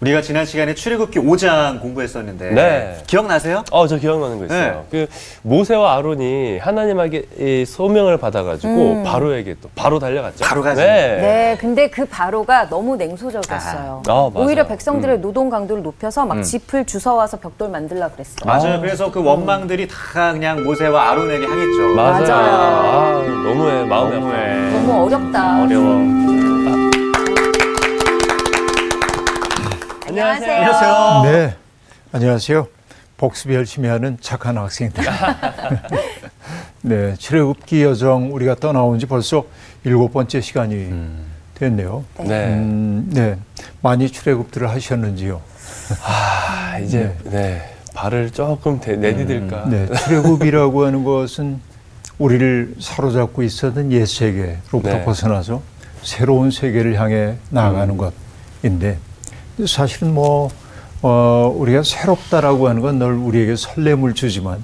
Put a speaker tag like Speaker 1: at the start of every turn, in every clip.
Speaker 1: 우리가 지난 시간에 출애굽기 5장 공부했었는데
Speaker 2: 네.
Speaker 1: 기억나세요?
Speaker 2: 어, 저 기억나는 거 있어요. 그 모세와 아론이 하나님에게 이 소명을 받아가지고 바로에게 또 바로 달려갔죠.
Speaker 1: 바로 가지.
Speaker 2: 네.
Speaker 3: 네, 근데 그 바로가 너무 냉소적이었어요.
Speaker 2: 아. 아, 맞아요.
Speaker 3: 오히려 백성들의 노동 강도를 높여서 막
Speaker 1: 음.
Speaker 3: 짚을 주워와서 벽돌 만들라 그랬어.
Speaker 1: 맞아요.
Speaker 2: 아.
Speaker 1: 그래서 그 원망들이 다 그냥 모세와 아론에게 향했죠.
Speaker 2: 맞아요.
Speaker 3: 맞아요.
Speaker 2: 아, 너무해. 마음이 아파.
Speaker 1: 너무해.
Speaker 3: 너무 어렵다.
Speaker 1: 어려워.
Speaker 3: 안녕하세요.
Speaker 1: 안녕하세요.
Speaker 4: 네, 안녕하세요. 복습 열심히 하는 착한 학생들. 네, 출애굽기 여정 우리가 떠나온 지 벌써 일곱 번째 시간이 됐네요.
Speaker 2: 네.
Speaker 4: 음, 네, 많이 출애굽들을 하셨는지요?
Speaker 2: 아, 이제 네. 발을 조금 대, 내디딜까.
Speaker 4: 네, 출애굽이라고 하는 것은 우리를 사로잡고 있었던 옛 세계로부터
Speaker 2: 네.
Speaker 4: 벗어나서 새로운 세계를 향해 나아가는 것인데 사실은 뭐 어, 우리가 새롭다라고 하는 건 늘 우리에게 설렘을 주지만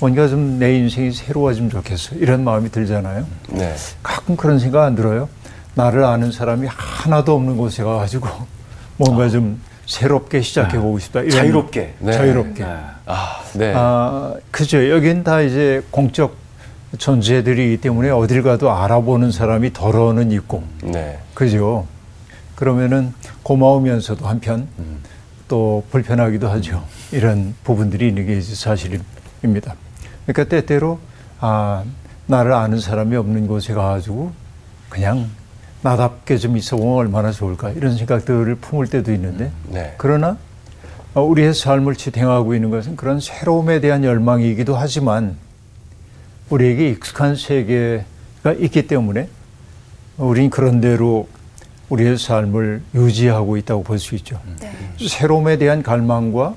Speaker 4: 뭔가 좀 내 인생이 새로워지면 좋겠어 이런 마음이 들잖아요.
Speaker 2: 네.
Speaker 4: 가끔 그런 생각 안 들어요. 나를 아는 사람이 하나도 없는 곳에 가가지고 뭔가 좀 새롭게 시작해 보고 싶다. 이런
Speaker 1: 자유롭게.
Speaker 2: 네.
Speaker 4: 자유롭게.
Speaker 2: 아, 네.
Speaker 4: 아, 그죠. 여긴 다 이제 공적 존재들이기 때문에 어딜 가도 알아보는 사람이 덜어는 있고,
Speaker 2: 네.
Speaker 4: 그죠. 그러면은 고마우면서도 한편 또 불편하기도 하죠. 이런 부분들이 있는 게 사실입니다. 그러니까 때때로 아, 나를 아는 사람이 없는 곳에 가가지고 그냥 나답게 좀 있어 보면 얼마나 좋을까 이런 생각들을 품을 때도 있는데
Speaker 2: 네.
Speaker 4: 그러나 어, 우리의 삶을 지탱하고 있는 것은 그런 새로움에 대한 열망이기도 하지만 우리에게 익숙한 세계가 있기 때문에 우린 그런 대로 우리의 삶을 유지하고 있다고 볼 수 있죠. 새로움에 대한 갈망과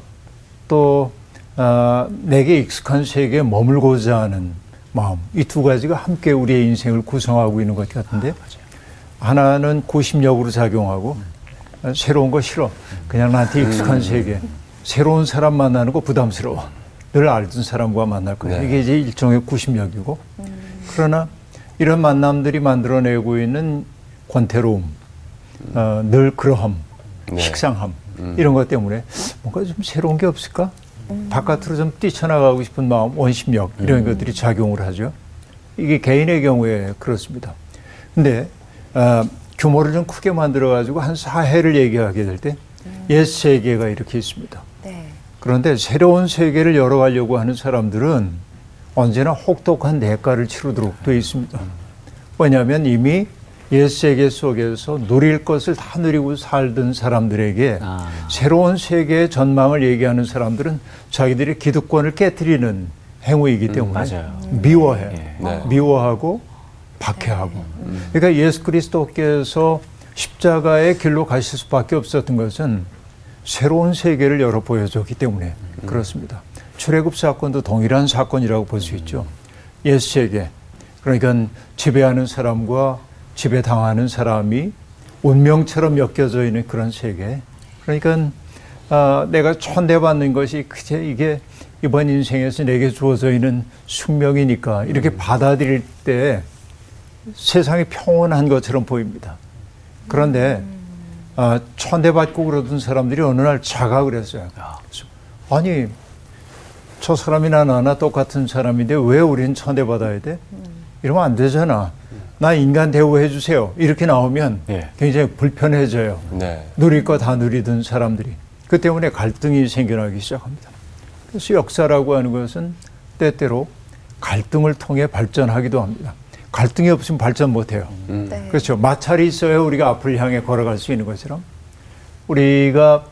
Speaker 4: 또 아, 내게 익숙한 세계에 머물고자 하는 마음 이 두 가지가 함께 우리의 인생을 구성하고 있는 것 같은데 하나는 고심력으로 작용하고 아, 새로운 거 싫어. 그냥 나한테 익숙한 세계. 새로운 사람 만나는 거 부담스러워. 늘 알던 사람과 만날 거야.
Speaker 2: 네.
Speaker 4: 이게 이제 일종의 구심력이고. 그러나 이런 만남들이 만들어내고 있는 권태로움 어, 늘 그러함
Speaker 2: 네.
Speaker 4: 식상함 이런 것 때문에 뭔가 좀 새로운 게 없을까? 바깥으로 좀 뛰쳐나가고 싶은 마음 원심력 이런 것들이 작용을 하죠. 이게 개인의 경우에 그렇습니다. 근데 어, 규모를 좀 크게 만들어 가지고 한 사회를 얘기하게 될 때 옛 세계가 이렇게 있습니다.
Speaker 3: 네.
Speaker 4: 그런데 새로운 세계를 열어가려고 하는 사람들은 언제나 혹독한 대가를 치르도록 되어 있습니다. 왜냐하면 이미 옛 세계 속에서 누릴 것을 다 누리고 살던 사람들에게
Speaker 1: 아.
Speaker 4: 새로운 세계의 전망을 얘기하는 사람들은 자기들의 기득권을 깨뜨리는 행위이기 때문에
Speaker 1: 맞아요.
Speaker 4: 미워해.
Speaker 1: 예.
Speaker 2: 네.
Speaker 4: 미워하고 박해하고. 그러니까 예수 그리스도께서 십자가의 길로 가실 수밖에 없었던 것은 새로운 세계를 열어 보여줬기 때문에 그렇습니다. 출애굽 사건도 동일한 사건이라고 볼 수 있죠. 옛 세계. 그러니까 지배하는 사람과 지배당하는 사람이 운명처럼 엮여져 있는 그런 세계. 그러니까 아, 내가 천대받는 것이 그제 이게 이번 인생에서 내게 주어져 있는 숙명이니까 이렇게 받아들일 때 세상이 평온한 것처럼 보입니다. 그런데 아, 천대받고 그러던 사람들이 어느 날 자각을 했어요. 아니 저 사람이나 나나 똑같은 사람인데 왜 우리는 천대받아야 돼? 이러면 안 되잖아. 나 인간 대우해 주세요. 이렇게 나오면
Speaker 1: 예.
Speaker 4: 굉장히 불편해져요.
Speaker 2: 네.
Speaker 4: 누릴 거 다 누리던 사람들이. 그 때문에 갈등이 생겨나기 시작합니다. 그래서 역사라고 하는 것은 때때로 갈등을 통해 발전하기도 합니다. 갈등이 없으면 발전 못해요.
Speaker 3: 네.
Speaker 4: 그렇죠. 마찰이 있어야 우리가 앞을 향해 걸어갈 수 있는 것처럼 우리가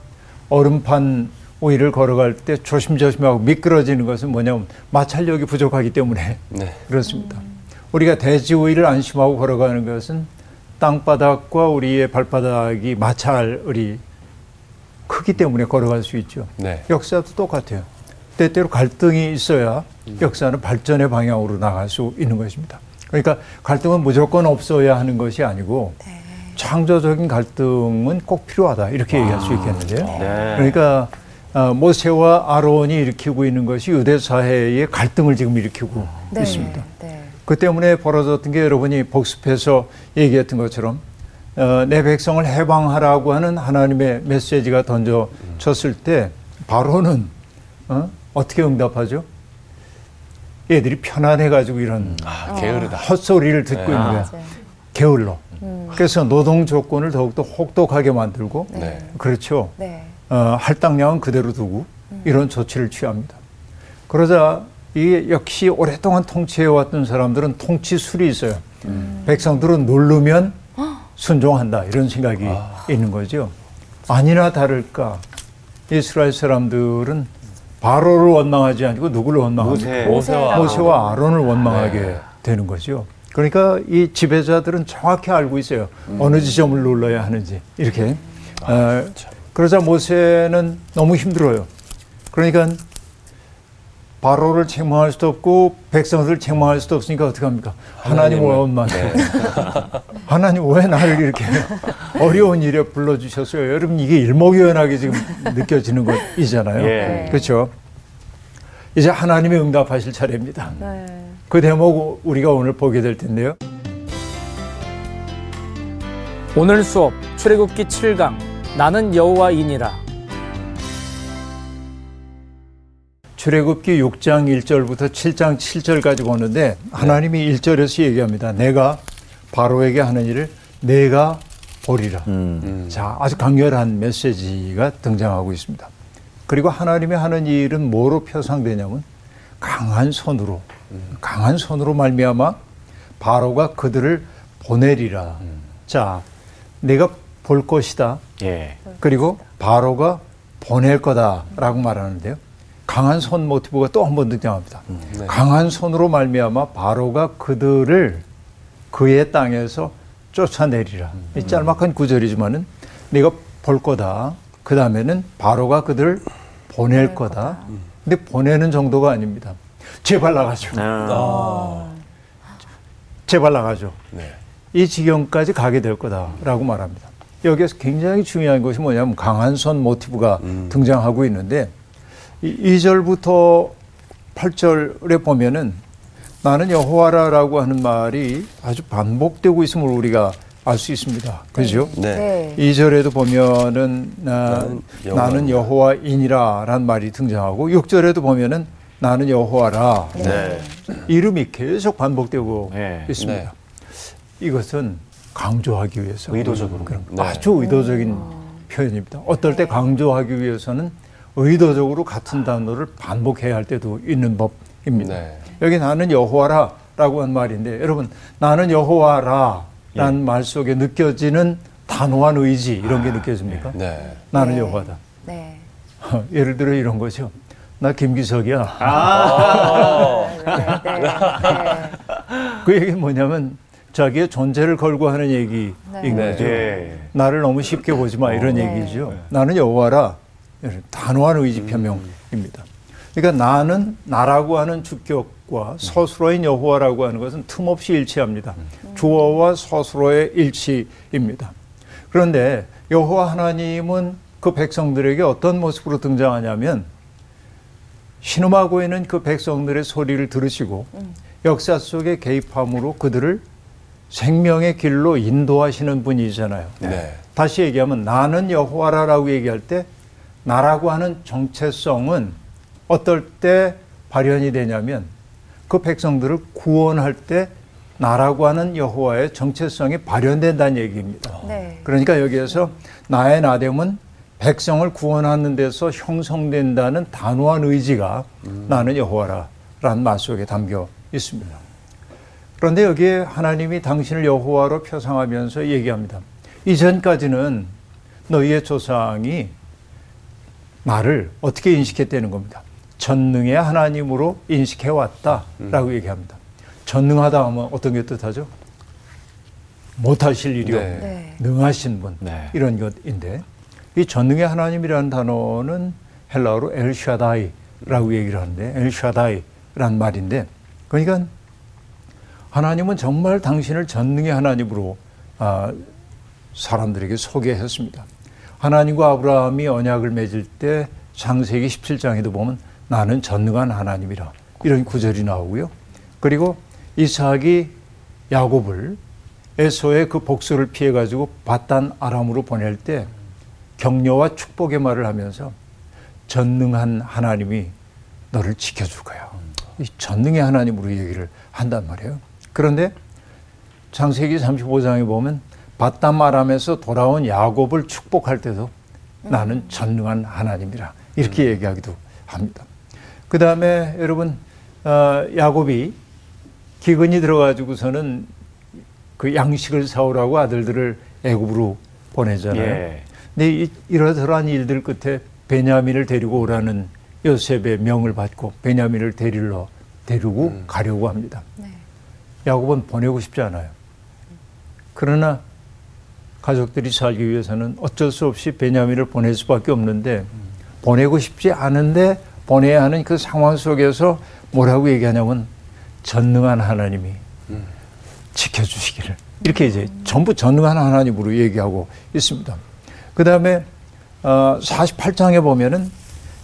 Speaker 4: 얼음판 위를 걸어갈 때 조심조심하고 미끄러지는 것은 뭐냐면 마찰력이 부족하기 때문에
Speaker 2: 네.
Speaker 4: 그렇습니다. 우리가 대지 위를 안심하고 걸어가는 것은 땅바닥과 우리의 발바닥이 마찰이 크기 때문에 걸어갈 수 있죠.
Speaker 2: 네.
Speaker 4: 역사도 똑같아요. 때때로 갈등이 있어야 역사는 발전의 방향으로 나갈 수 있는 것입니다. 그러니까 갈등은 무조건 없어야 하는 것이 아니고 창조적인 갈등은 꼭 필요하다 이렇게 얘기할 수 있겠는데요.
Speaker 1: 네.
Speaker 4: 그러니까 어, 모세와 아론이 일으키고 있는 것이 유대 사회의 갈등을 지금 일으키고 있습니다.
Speaker 3: 네.
Speaker 4: 그 때문에 벌어졌던 게 여러분이 복습해서 얘기했던 것처럼 어, 내 백성을 해방하라고 하는 하나님의 메시지가 던져졌을 때 바로는 어? 어떻게 응답하죠? 얘들이 편안해가지고 이런
Speaker 2: 아, 게으르다.
Speaker 4: 헛소리를 듣고 있는 거야.
Speaker 3: 맞아요.
Speaker 4: 게을러. 그래서 노동 조건을 더욱더 혹독하게 만들고
Speaker 2: 네.
Speaker 4: 그렇죠.
Speaker 3: 네.
Speaker 4: 어, 할당량은 그대로 두고 이런 조치를 취합니다. 그러자 이 역시 오랫동안 통치해왔던 사람들은 통치술이 있어요. 백성들은 누르면 순종한다 이런 생각이 있는 거죠. 아니나 다를까 이스라엘 사람들은 바로를 원망하지 않고 누구를 원망합니까?
Speaker 1: 모세.
Speaker 2: 모세와
Speaker 4: 모세와 아론을 원망하게
Speaker 2: 네.
Speaker 4: 되는 거죠. 그러니까 이 지배자들은 정확히 알고 있어요. 어느 지점을 눌러야 하는지 이렇게. 어, 그러자 모세는 너무 힘들어요. 그러니까 바로를 책망할 수도 없고 백성들을 책망할 수도 없으니까 어떻게 합니까? 하나님. 원만. 하나님 왜 나를 이렇게 어려운 일에 불러주셨어요? 여러분 이게 일목요연하게 지금 느껴지는 것이잖아요.
Speaker 1: 예.
Speaker 4: 그렇죠? 이제 하나님이 응답하실 차례입니다.
Speaker 3: 네.
Speaker 4: 그 대목 우리가 오늘 보게 될 텐데요.
Speaker 5: 오늘 수업 출애굽기 7강 나는 여호와이니라
Speaker 4: 출애굽기 6장 1절부터 7장 7절까지 보는데 하나님이 1절에서 얘기합니다. 내가 바로에게 하는 일을 내가 보리라. 자, 아주 강렬한 메시지가 등장하고 있습니다. 그리고 하나님이 하는 일은 뭐로 표상되냐면 강한 손으로 강한 손으로 말미암아 바로가 그들을 보내리라. 자, 내가 볼 것이다.
Speaker 1: 예.
Speaker 4: 그리고 바로가 보낼 거다라고 말하는데요. 강한 손 모티브가 또 한 번 등장합니다.
Speaker 2: 네.
Speaker 4: 강한 손으로 말미암아 바로가 그들을 그의 땅에서 쫓아내리라. 이 짤막한 구절이지만은 내가 볼 거다. 그 다음에는 바로가 그들을 보낼 거다. 근데 보내는 정도가 아닙니다. 제발 나가죠.
Speaker 1: 아.
Speaker 4: 제발 나가죠.
Speaker 2: 네.
Speaker 4: 이 지경까지 가게 될 거다라고 말합니다. 여기에서 굉장히 중요한 것이 뭐냐면 강한 손 모티브가 등장하고 있는데 이 2절부터 8절에 보면은 나는 여호와라라고 하는 말이 아주 반복되고 있음을 우리가 알 수 있습니다. 그죠?
Speaker 2: 네.
Speaker 3: 네.
Speaker 4: 2절에도 보면은 아,
Speaker 2: 나는
Speaker 4: 여호와이니라라는 말이 등장하고 6절에도 보면은 나는 여호와라
Speaker 2: 네.
Speaker 4: 이름이 계속 반복되고
Speaker 1: 네.
Speaker 4: 있습니다.
Speaker 2: 네.
Speaker 4: 이것은 강조하기 위해서
Speaker 1: 의도적으로.
Speaker 4: 그런
Speaker 2: 네.
Speaker 4: 아주 의도적인 표현입니다. 어떨 때 강조하기 위해서는 의도적으로 같은 단어를 반복해야 할 때도 있는 법입니다.
Speaker 2: 네.
Speaker 4: 여기 나는 여호와라라고 한 말인데 여러분 나는 여호와라라는
Speaker 1: 예.
Speaker 4: 말 속에 느껴지는 단호한 의지 이런 게 느껴집니까?
Speaker 2: 네.
Speaker 4: 나는
Speaker 3: 네.
Speaker 4: 여호와다.
Speaker 3: 네.
Speaker 4: 예를 들어 이런 거죠. 나 김기석이야.
Speaker 1: 아.
Speaker 3: 네. 네. 네.
Speaker 4: 그 얘기는 뭐냐면 자기의 존재를 걸고 하는 얘기인
Speaker 3: 네.
Speaker 4: 거죠.
Speaker 1: 예.
Speaker 4: 나를 너무 쉽게 보지 마 이런
Speaker 3: 네.
Speaker 4: 얘기죠. 나는 여호와라 단호한 의지 표명입니다. 그러니까 나는 나라고 하는 주격과 서술어인 여호와라고 하는 것은 틈없이 일치합니다. 주어와 서술어의 일치입니다. 그런데 여호와 하나님은 그 백성들에게 어떤 모습으로 등장하냐면 신음하고 있는 그 백성들의 소리를 들으시고 역사 속에 개입함으로 그들을 생명의 길로 인도하시는 분이잖아요.
Speaker 2: 네.
Speaker 4: 다시 얘기하면 나는 여호와라라고 얘기할 때 나라고 하는 정체성은 어떨 때 발현이 되냐면 그 백성들을 구원할 때 나라고 하는 여호와의 정체성이 발현된다는 얘기입니다.
Speaker 3: 네.
Speaker 4: 그러니까 여기에서 나의 나됨은 백성을 구원하는 데서 형성된다는 단호한 의지가 나는 여호와라라는 말 속에 담겨 있습니다. 그런데 여기에 하나님이 당신을 여호와로 표상하면서 얘기합니다. 이전까지는 너희의 조상이 나를 어떻게 인식했다는 겁니다. 전능의 하나님으로 인식해 왔다라고 얘기합니다. 전능하다 하면 어떤 게 뜻하죠? 못하실 일이
Speaker 2: 네.
Speaker 4: 없는
Speaker 3: 네.
Speaker 4: 능하신 분
Speaker 1: 네.
Speaker 4: 이런 것인데 이 전능의 하나님이라는 단어는 헬라어로 엘샤다이라고 얘기를 하는데 엘샤다이라는 말인데 그러니까 하나님은 정말 당신을 전능의 하나님으로 아, 사람들에게 소개했습니다. 하나님과 아브라함이 언약을 맺을 때 창세기 17장에도 보면 나는 전능한 하나님이라 이런 구절이 나오고요. 그리고 이삭이 야곱을 에서의 그 복수를 피해 가지고 바단 아람으로 보낼 때 격려와 축복의 말을 하면서 전능한 하나님이 너를 지켜줄 거야. 이 전능의 하나님으로 얘기를 한단 말이에요. 그런데 창세기 35장에 보면 바담 아람에서 돌아온 야곱을 축복할 때도 나는 전능한 하나님이라 이렇게 얘기하기도 합니다. 그 다음에 여러분 어, 야곱이 기근이 들어가지고서는 그 양식을 사오라고 아들들을 애굽으로 보내잖아요.
Speaker 1: 예.
Speaker 4: 근데 이, 이러저러한 일들 끝에 베냐민을 데리고 오라는 요셉의 명을 받고 베냐민을 데리러 데리고 가려고 합니다.
Speaker 3: 네.
Speaker 4: 야곱은 보내고 싶지 않아요. 그러나 가족들이 살기 위해서는 어쩔 수 없이 베냐민을 보낼 수밖에 없는데 보내고 싶지 않은데 보내야 하는 그 상황 속에서 뭐라고 얘기하냐면 전능한 하나님이 지켜주시기를 이렇게 이제 전부 전능한 하나님으로 얘기하고 있습니다. 그 다음에 어, 48장에 보면은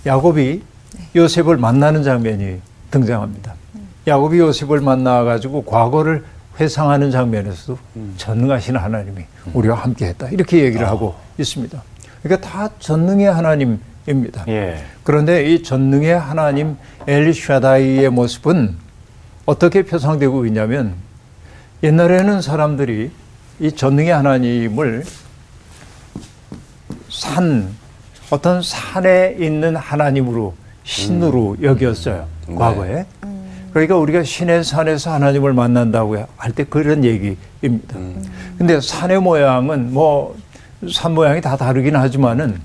Speaker 4: 야곱이 요셉을 만나는 장면이 등장합니다. 야곱이 요셉을 만나가지고 과거를 회상하는 장면에서도 전능하신 하나님이 우리와 함께 했다 이렇게 얘기를 하고 있습니다. 그러니까 다 전능의 하나님입니다.
Speaker 1: 예.
Speaker 4: 그런데 이 전능의 하나님 엘샤다이의 모습은 어떻게 표상되고 있냐면 옛날에는 사람들이 이 전능의 하나님을 산 어떤 산에 있는 하나님으로 신으로 여겼어요
Speaker 2: 네.
Speaker 4: 과거에 그러니까 우리가 신의 산에서 하나님을 만난다고 할 때 그런 얘기입니다. 근데 산의 모양은 뭐 산 모양이 다 다르긴 하지만은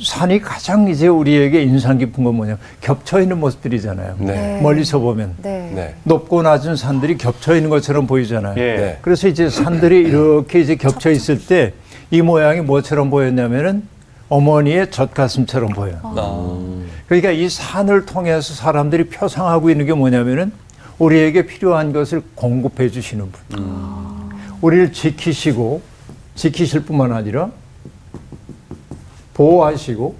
Speaker 4: 산이 가장 이제 우리에게 인상 깊은 건 뭐냐 겹쳐 있는 모습들이잖아요.
Speaker 2: 네.
Speaker 4: 멀리서 보면
Speaker 3: 네.
Speaker 2: 네.
Speaker 4: 높고 낮은 산들이 겹쳐 있는 것처럼 보이잖아요.
Speaker 1: 예.
Speaker 2: 네.
Speaker 4: 그래서 이제 산들이 이렇게 이제 겹쳐 있을 때 이 모양이 뭐처럼 보였냐면은 어머니의 젖가슴처럼 보여요.
Speaker 2: 아.
Speaker 4: 그러니까 이 산을 통해서 사람들이 표상하고 있는 게 뭐냐면은 우리에게 필요한 것을 공급해 주시는 분. 우리를 지키시고 지키실 뿐만 아니라 보호하시고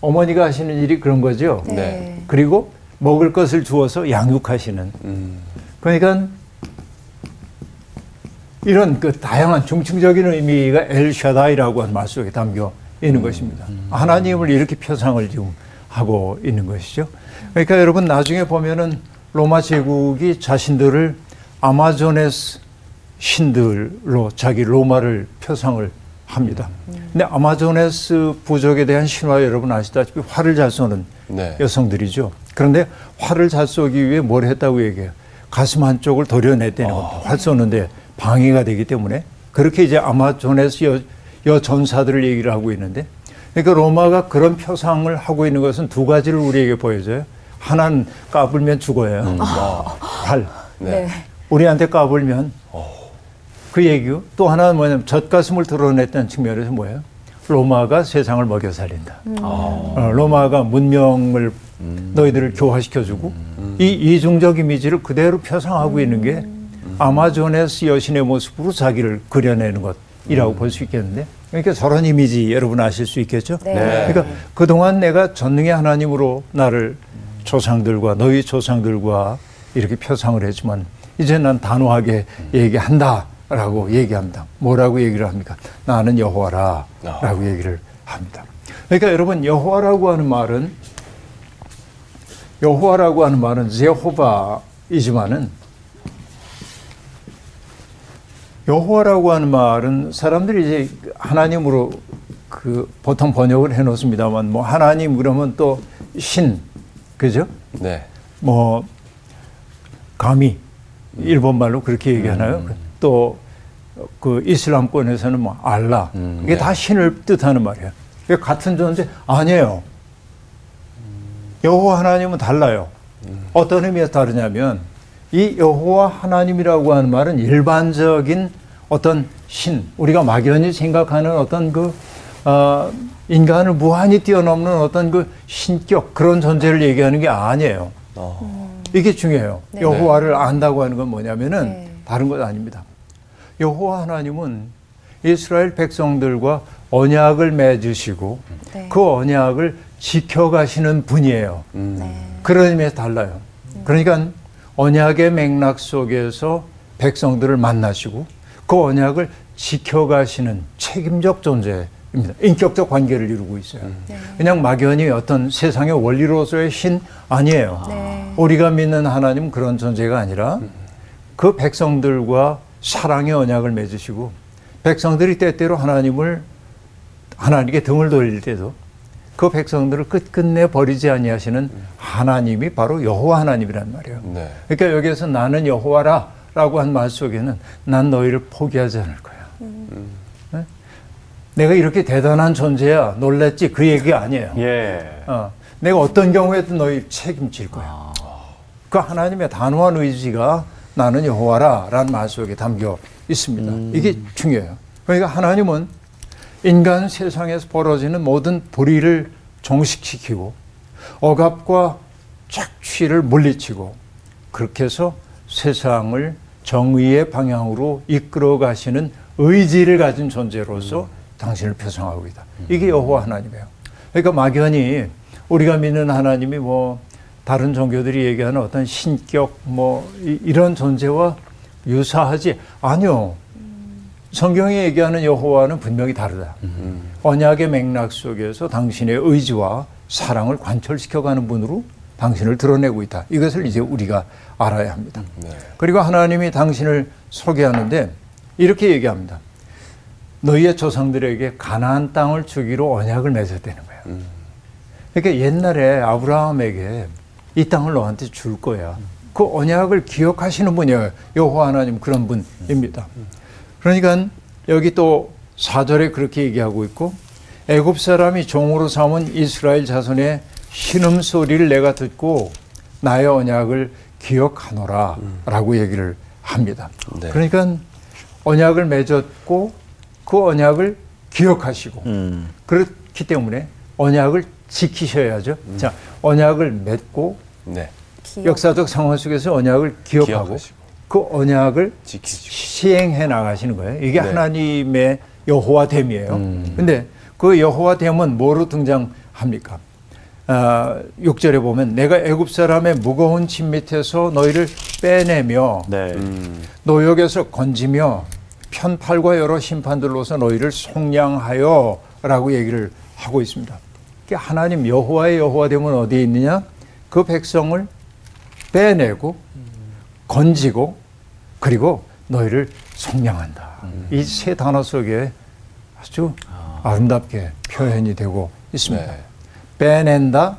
Speaker 4: 어머니가 하시는 일이 그런 거죠.
Speaker 2: 네.
Speaker 4: 그리고 먹을 것을 주어서 양육하시는.
Speaker 2: 음.
Speaker 4: 그러니까 이런 그 다양한 중층적인 의미가 엘샤다이라고 하는 말 속에 담겨 있는 것입니다. 하나님을 이렇게 표상을 지금 하고 있는 것이죠. 그러니까 여러분 나중에 보면은 로마 제국이 자신들을 아마존에스 신들로 자기 로마를 표상을 합니다. 근데 아마존에스 부족에 대한 신화 여러분 아시다시피 활을 잘 쏘는
Speaker 2: 네.
Speaker 4: 여성들이죠. 그런데 활을 잘 쏘기 위해 뭘 했다고 얘기해요? 가슴 한쪽을 도려냈다는 겁니다. 활 쏘는데 방해가 되기 때문에 그렇게 이제 아마존에서 여, 여 전사들을 얘기를 하고 있는데 그러니까 로마가 그런 표상을 하고 있는 것은 두 가지를 우리에게 보여줘요. 하나는 까불면 죽어요. 활.
Speaker 2: 네.
Speaker 4: 우리한테 까불면 그 얘기요. 또 하나는 뭐냐면 젖가슴을 드러냈다는 측면에서 뭐예요? 로마가 세상을 먹여 살린다. 어, 로마가 문명을 너희들을 교화시켜주고 이 이중적 이미지를 그대로 표상하고 있는 게 아마존에서 여신의 모습으로 자기를 그려내는 것 이라고 볼 수 있겠는데 그러니까 저런 이미지 여러분 아실 수 있겠죠?
Speaker 3: 네.
Speaker 4: 그러니까 그동안 내가 전능의 하나님으로 나를 조상들과 너희 조상들과 이렇게 표상을 했지만 이제 난 단호하게 얘기한다라고 얘기합니다. 뭐라고 얘기를 합니까? 나는 여호와라라고 얘기를 합니다. 그러니까 여러분 여호와라고 하는 말은 여호와라고 하는 말은 제호바이지만은 여호와라고 하는 말은 사람들이 이제 하나님으로 그 보통 번역을 해 놓습니다만 뭐 하나님 그러면 또 신 그죠?
Speaker 2: 네.
Speaker 4: 뭐 감히 일본 말로 그렇게 얘기하나요? 또그 이슬람권에서는 뭐 알라 이게
Speaker 2: 네.
Speaker 4: 다 신을 뜻하는 말이에요. 같은 존재 아니에요. 여호와 하나님은 달라요. 어떤 의미에서 다르냐면 이 여호와 하나님이라고 하는 말은 일반적인 어떤 신 우리가 막연히 생각하는 어떤 그 어, 인간을 무한히 뛰어넘는 어떤 그 신격 그런 존재를 얘기하는 게 아니에요.
Speaker 2: 어.
Speaker 4: 이게 중요해요.
Speaker 3: 네.
Speaker 4: 여호와를 안다고 하는 건 뭐냐면은
Speaker 3: 네.
Speaker 4: 다른 것 아닙니다. 여호와 하나님은 이스라엘 백성들과 언약을 맺으시고
Speaker 3: 네.
Speaker 4: 그 언약을 지켜가시는 분이에요.
Speaker 2: 음.
Speaker 3: 네.
Speaker 4: 그런 의미에서 달라요. 그러니까 언약의 맥락 속에서 백성들을 만나시고 그 언약을 지켜가시는 책임적 존재입니다. 인격적 관계를 이루고 있어요. 그냥 막연히 어떤 세상의 원리로서의 신 아니에요.
Speaker 3: 네.
Speaker 4: 우리가 믿는 하나님은 그런 존재가 아니라 그 백성들과 사랑의 언약을 맺으시고 백성들이 때때로 하나님을 하나님께 등을 돌릴 때도 그 백성들을 끝끝내 버리지 아니하시는 하나님이 바로 여호와 하나님이란 말이에요.
Speaker 2: 네.
Speaker 4: 그러니까 여기에서 나는 여호와라라고 한 말 속에는 난 너희를 포기하지 않을 거야. 네? 내가 이렇게 대단한 존재야 놀랬지 그 얘기 아니에요.
Speaker 1: 예.
Speaker 4: 어, 내가 어떤 경우에도 너희 책임질 거야. 그 하나님의 단호한 의지가 나는 여호와라라는 말 속에 담겨 있습니다. 이게 중요해요. 그러니까 하나님은 인간 세상에서 벌어지는 모든 불의를 종식시키고 억압과 착취를 물리치고 그렇게 해서 세상을 정의의 방향으로 이끌어 가시는 의지를 가진 존재로서 당신을 표상하고 있다. 이게 여호와 하나님이에요. 그러니까 막연히 우리가 믿는 하나님이 뭐 다른 종교들이 얘기하는 어떤 신격 뭐 이- 이런 존재와 유사하지 아니요. 성경이 얘기하는 여호와는 분명히 다르다. 언약의 맥락 속에서 당신의 의지와 사랑을 관철시켜가는 분으로 당신을 드러내고 있다. 이것을 이제 우리가 알아야 합니다.
Speaker 2: 네.
Speaker 4: 그리고 하나님이 당신을 소개하는데 이렇게 얘기합니다. 너희의 조상들에게 가나안 땅을 주기로 언약을 맺었다는 거예요. 그러니까 옛날에 아브라함에게 이 땅을 너한테 줄 거야. 그 언약을 기억하시는 분이에요. 여호와 하나님 그런 분입니다. 그러니까 여기 또 4절에 그렇게 얘기하고 있고 애굽 사람이 종으로 삼은 이스라엘 자손의 신음 소리를 내가 듣고 나의 언약을 기억하노라라고 얘기를 합니다.
Speaker 2: 네.
Speaker 4: 그러니까 언약을 맺었고 그 언약을 기억하시고
Speaker 1: 음.
Speaker 4: 그렇기 때문에 언약을 지키셔야죠. 자, 언약을 맺고
Speaker 2: 네.
Speaker 4: 역사적 상황 속에서 언약을 기억하고
Speaker 2: 기억하시고.
Speaker 4: 그 언약을
Speaker 2: 지키시고.
Speaker 4: 시행해 나가시는 거예요. 이게
Speaker 2: 네.
Speaker 4: 하나님의 여호와 됨이에요. 근데 그 여호와 됨은 뭐로 등장합니까? 아, 6절에 보면 내가 애굽 사람의 무거운 짐 밑에서 너희를 빼내며
Speaker 1: 네.
Speaker 2: 음.
Speaker 4: 노역에서 건지며 편팔과 여러 심판들로서 너희를 속량하여라고 얘기를 하고 있습니다. 그러니까 하나님 여호와의 여호와됨은 어디에 있느냐? 그 백성을 빼내고 건지고 그리고 너희를 속량한다. 이세 단어 속에 아주 아 름답게 표현이 되고 있습니다.
Speaker 2: 네.
Speaker 4: 빼낸다,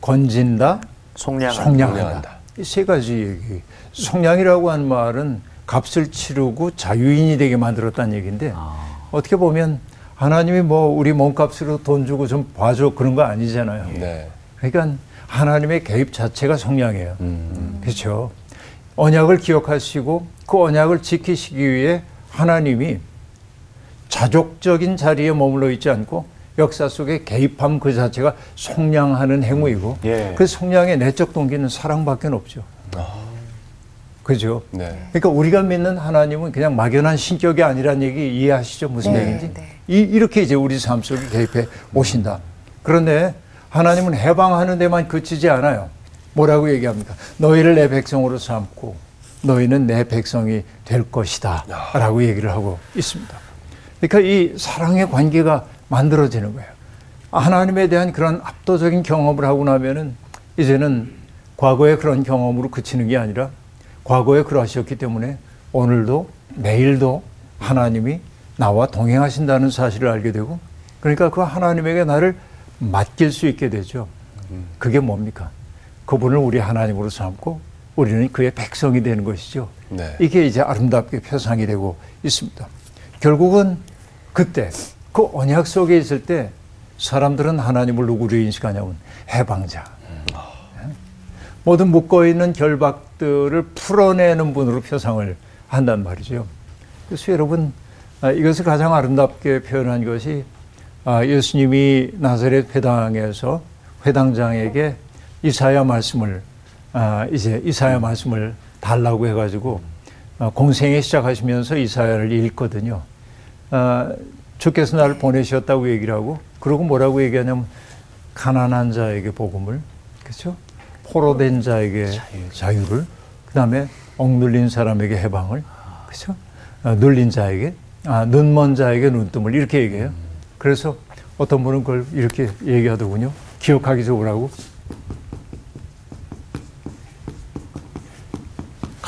Speaker 4: 건진다,
Speaker 1: 속량한.
Speaker 4: 속량한다.
Speaker 2: 속량한다.
Speaker 4: 이 세 가지 얘기. 속량이라고 하는 말은 값을 치르고 자유인이 되게 만들었다는 얘기인데 어떻게 보면 하나님이 뭐 우리 몸값으로 돈 주고 좀 봐줘 그런 거 아니잖아요.
Speaker 2: 네.
Speaker 4: 그러니까 하나님의 개입 자체가 성량이에요.
Speaker 2: 음.
Speaker 4: 그렇죠. 언약을 기억하시고 그 언약을 지키시기 위해 하나님이 자족적인 자리에 머물러 있지 않고 역사 속에 개입함 그 자체가 속량하는 행위이고
Speaker 1: 예.
Speaker 4: 그 속량의 내적 동기는 사랑밖에 없죠. 그죠?
Speaker 2: 네.
Speaker 4: 그러니까 우리가 믿는 하나님은 그냥 막연한 신격이 아니라는 얘기 이해하시죠? 무슨
Speaker 3: 네,
Speaker 4: 얘기인지?
Speaker 3: 네.
Speaker 4: 이, 이렇게 이제 우리 삶 속에 개입해 오신다. 그런데 하나님은 해방하는 데만 그치지 않아요. 뭐라고 얘기합니까? 너희를 내 백성으로 삼고 너희는 내 백성이 될 것이다. 라고 얘기를 하고 있습니다. 그러니까 이 사랑의 관계가 만들어지는 거예요. 하나님에 대한 그런 압도적인 경험을 하고 나면은 이제는 과거의 그런 경험으로 그치는 게 아니라 과거에 그러하셨기 때문에 오늘도 내일도 하나님이 나와 동행하신다는 사실을 알게 되고 그러니까 그 하나님에게 나를 맡길 수 있게 되죠. 그게 뭡니까? 그분을 우리 하나님으로 삼고 우리는 그의 백성이 되는 것이죠.
Speaker 2: 네.
Speaker 4: 이게 이제 아름답게 표상이 되고 있습니다. 결국은 그때 그 언약 속에 있을 때 사람들은 하나님을 누구로 인식하냐면 해방자. 모든 묶어 있는 결박들을 풀어내는 분으로 표상을 한단 말이죠. 그래서 여러분 아, 이것을 가장 아름답게 표현한 것이 아, 예수님이 나사렛 회당에서 회당장에게 이사야 말씀을 아, 이제 이사야 말씀을 달라고 해가지고 아, 공생에 시작하시면서 이사야를 읽거든요. 아, 주께서 나를 보내셨다고 얘기를 하고 그러고 뭐라고 얘기하냐면 가난한 자에게 복음을 그렇죠? 포로된 자에게 자유 를 그 다음에 억눌린 사람에게 해방을 그렇죠? 아, 눌린 자에게 아, 눈먼 자에게 눈뜨물 이렇게 얘기해요. 그래서 어떤 분은 그걸 이렇게 얘기하더군요. 기억하기 좋으라고.